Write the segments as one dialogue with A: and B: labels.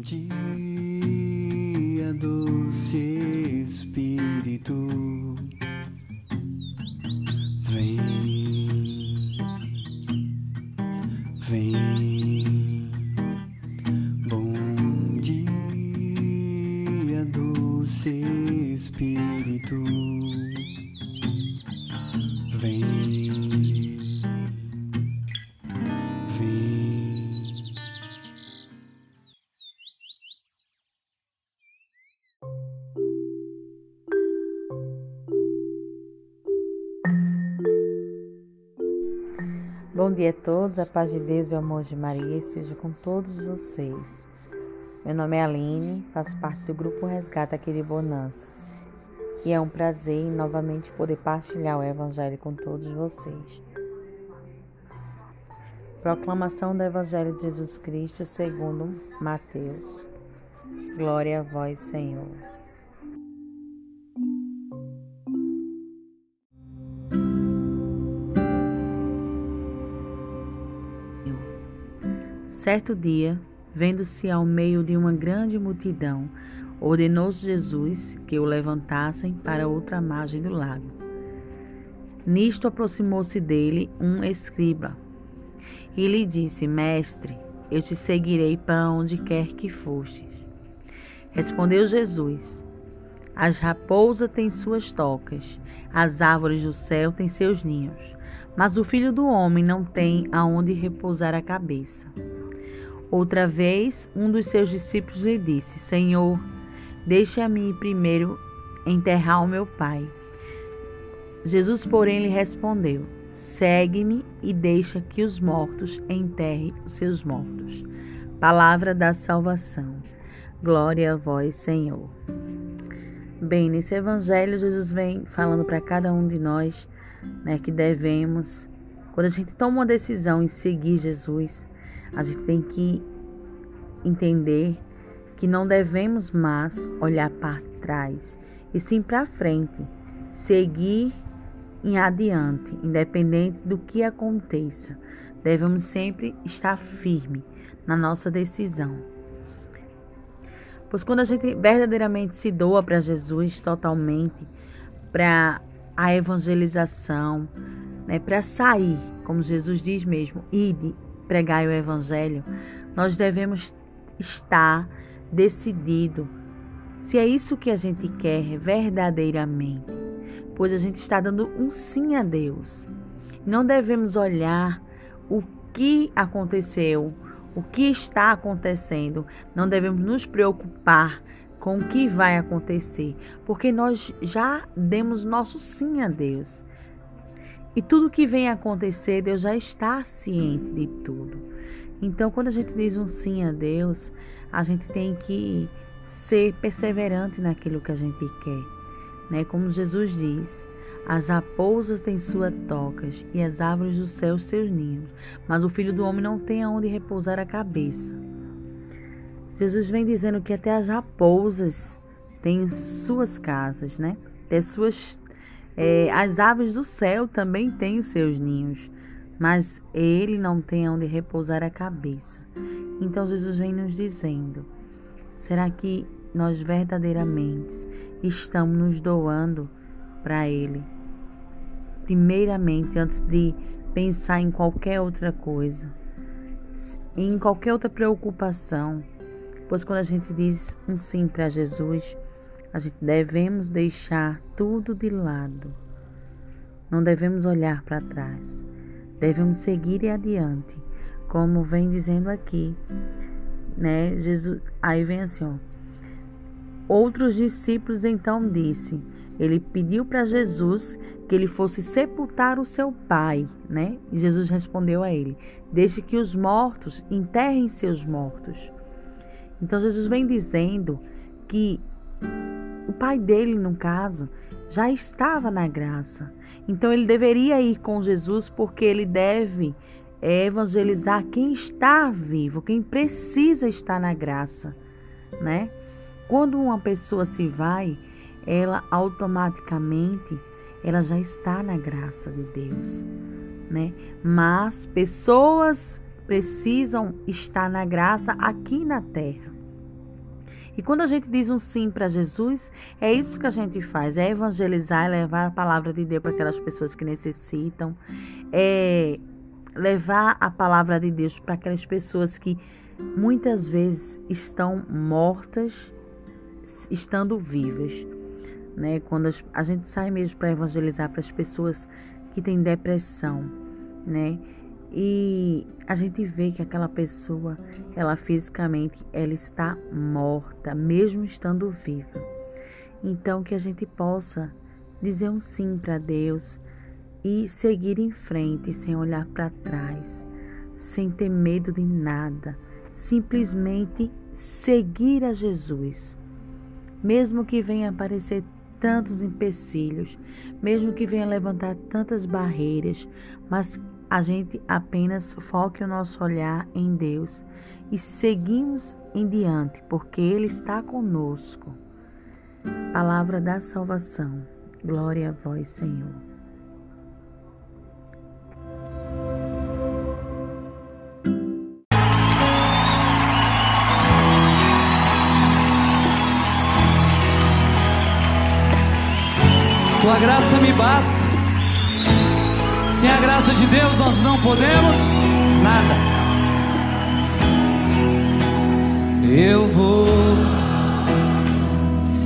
A: dia, doce Espírito, Bom dia
B: a todos, a paz de Deus e o amor de Maria esteja com todos vocês. Meu nome é Aline, faço parte do grupo Resgata aqui de Bonança. E é um prazer novamente poder partilhar o Evangelho com todos vocês. Proclamação do Evangelho de Jesus Cristo segundo Mateus. Glória a vós, Senhor. Certo dia, vendo-se ao meio de uma grande multidão, ordenou Jesus que o levantassem para outra margem do lago. Nisto aproximou-se dele um escriba e lhe disse: Mestre, eu te seguirei para onde quer que fostes. Respondeu Jesus: As raposas têm suas tocas, as árvores do céu têm seus ninhos, mas o filho do homem não tem aonde repousar a cabeça. Outra vez, um dos seus discípulos lhe disse: Senhor, deixa me primeiro enterrar o meu pai. Jesus, porém, lhe respondeu: Segue-me e deixa que os mortos enterrem os seus mortos. Palavra da salvação. Glória a vós, Senhor. Bem, nesse evangelho, Jesus vem falando para cada um de nós né, que devemos, quando a gente toma uma decisão em seguir Jesus, a gente tem que entender que não devemos mais olhar para trás, e sim para frente, seguir em adiante, independente do que aconteça. Devemos sempre estar firme na nossa decisão. Pois quando a gente verdadeiramente se doa para Jesus totalmente, para a evangelização, né, para sair, como Jesus diz mesmo, ide pregar o evangelho, nós devemos estar decidido se é isso que a gente quer verdadeiramente, pois a gente está dando um sim a Deus. Não devemos olhar o que aconteceu, o que está acontecendo. Não devemos nos preocupar com o que vai acontecer, porque nós já demos nosso sim a Deus. E tudo que vem acontecer, Deus já está ciente de tudo. Então, quando a gente diz um sim a Deus, a gente tem que ser perseverante naquilo que a gente quer, né? Como Jesus diz, as raposas têm suas tocas e as árvores do céu seus ninhos, mas o filho do homem não tem aonde repousar a cabeça. Jesus vem dizendo que até as raposas têm suas casas, né? Tem suas é, as aves do céu também têm os seus ninhos, mas ele não tem onde repousar a cabeça. Então Jesus vem nos dizendo: será que nós verdadeiramente estamos nos doando para Ele? Primeiramente, antes de pensar em qualquer outra coisa, em qualquer outra preocupação, pois quando a gente diz um sim para Jesus, a gente devemos deixar tudo de lado. Não devemos olhar para trás. Devemos seguir adiante, como vem dizendo aqui, né? Jesus, aí vem assim, ó. Outros discípulos então disse, ele pediu para Jesus que ele fosse sepultar o seu pai, né? E Jesus respondeu a ele: Deixe que os mortos enterrem seus mortos. Então Jesus vem dizendo que pai dele, no caso, já estava na graça. Então ele deveria ir com Jesus porque ele deve evangelizar quem está vivo, quem precisa estar na graça, né? Quando uma pessoa se vai, ela automaticamente ela já está na graça de Deus, né? Mas pessoas precisam estar na graça aqui na terra. E quando a gente diz um sim para Jesus, é isso que a gente faz: é evangelizar, é levar a palavra de Deus para aquelas pessoas que necessitam, é levar a palavra de Deus para aquelas pessoas que muitas vezes estão mortas, estando vivas. Né? Quando a gente sai mesmo para evangelizar para as pessoas que têm depressão, né? E a gente vê que aquela pessoa, ela fisicamente, ela está morta, mesmo estando viva. Então que a gente possa dizer um sim para Deus e seguir em frente sem olhar para trás, sem ter medo de nada, simplesmente seguir a Jesus. Mesmo que venha aparecer tantos empecilhos, mesmo que venha levantar tantas barreiras, mas a gente apenas foque o nosso olhar em Deus e seguimos em diante, porque Ele está conosco. Palavra da salvação. Glória a vós, Senhor.
C: Tua graça me basta. Sem a graça de Deus nós não podemos nada. Eu vou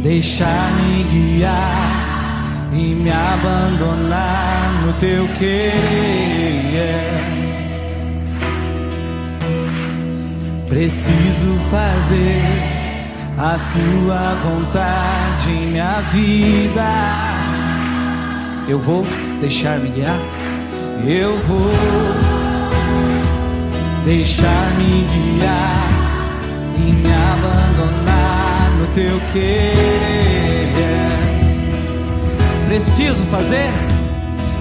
C: deixar-me guiar e me abandonar no teu querer. Preciso fazer a tua vontade em minha vida. Eu vou deixar-me guiar. Eu vou deixar-me guiar e me abandonar no teu querer. Preciso fazer,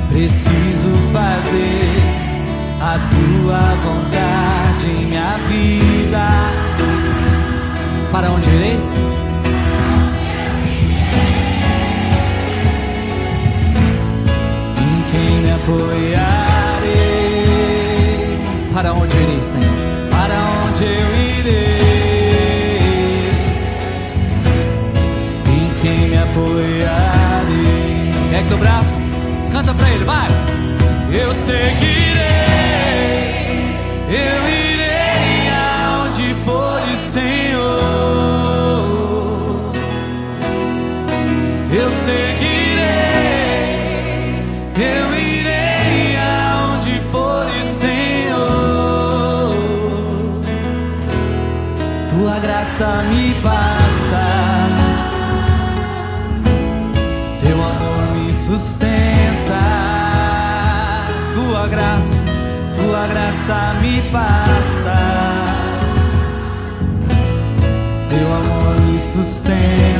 C: preciso fazer a tua vontade em minha vida. Para onde irei? Quem me apoiarei? Para onde irei, Senhor? Para onde eu irei? Em quem me apoiarei? Pega teu braço, canta pra ele, vai! Eu seguirei, eu irei me basta, teu amor me sustenta. Tua graça, tua graça me basta. Teu amor me sustenta.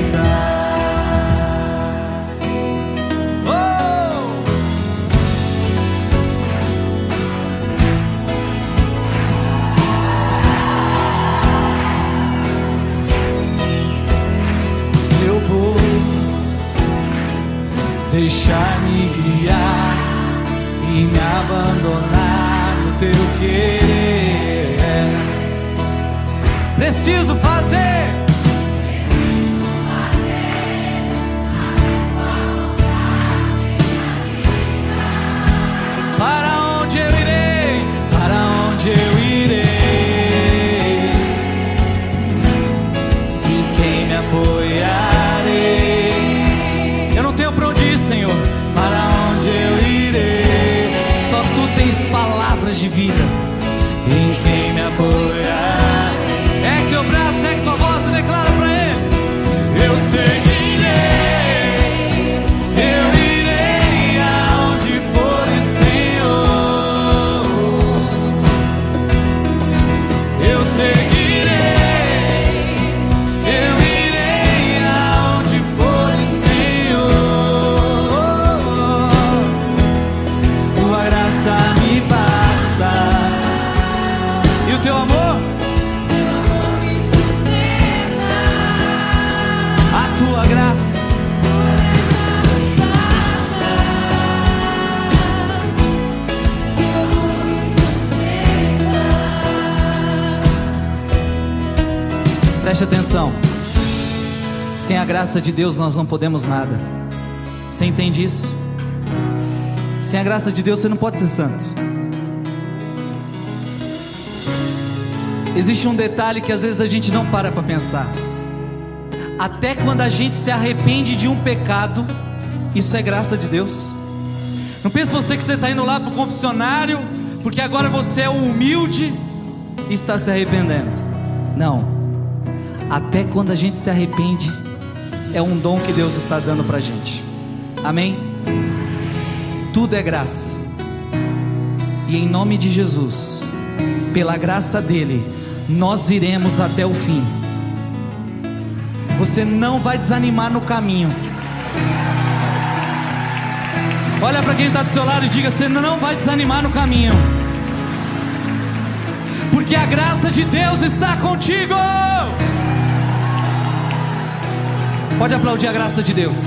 C: Preste atenção. Sem a graça de Deus nós não podemos nada. Você entende isso? Sem a graça de Deus você não pode ser santo. Existe um detalhe que às vezes a gente não para para pensar. Até quando a gente se arrepende de um pecado, isso é graça de Deus. Não pense você que você está indo lá para o confessionário, porque agora você é humilde e está se arrependendo. Não. Até quando a gente se arrepende, é um dom que Deus está dando para a gente. Amém? Tudo é graça. E em nome de Jesus, pela graça dele, nós iremos até o fim. Você não vai desanimar no caminho. Olha para quem está do seu lado e diga: você não vai desanimar no caminho. Porque a graça de Deus está contigo. Pode aplaudir a graça de Deus.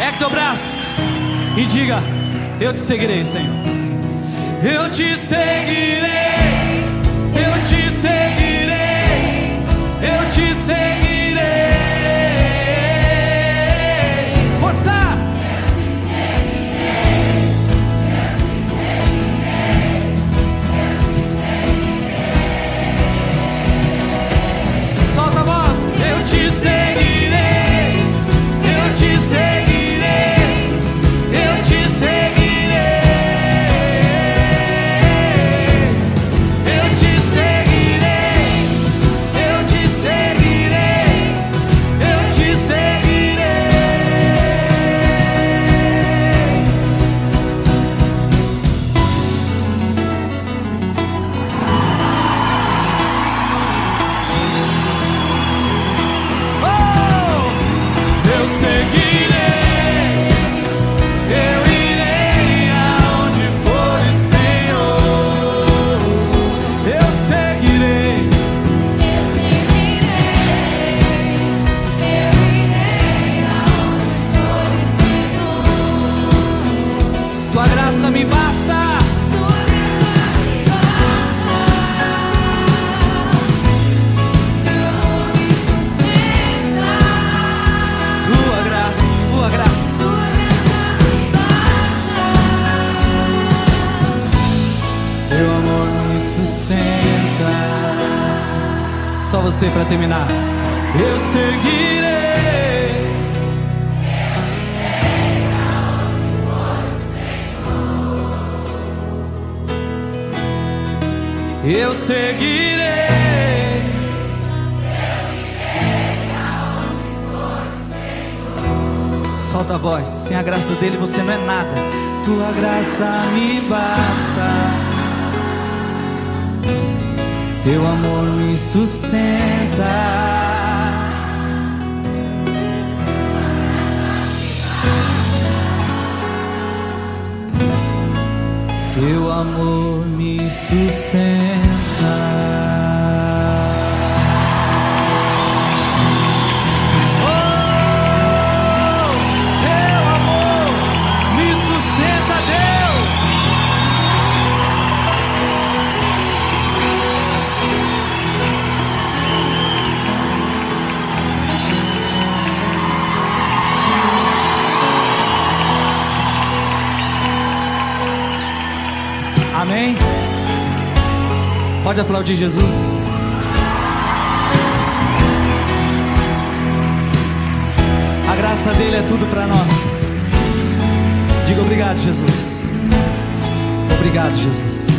C: Ergue braço e diga: Eu te seguirei, Senhor. Eu te seguirei. Eu te seguirei. Só você para terminar. Eu seguirei. Eu seguirei. Solta a voz. Sem a graça dele você não é nada. Tua graça me basta. Teu amor me sustenta. Teu amor me sustenta. Pode aplaudir Jesus. A graça dele é tudo para nós. Diga obrigado, Jesus. Obrigado, Jesus.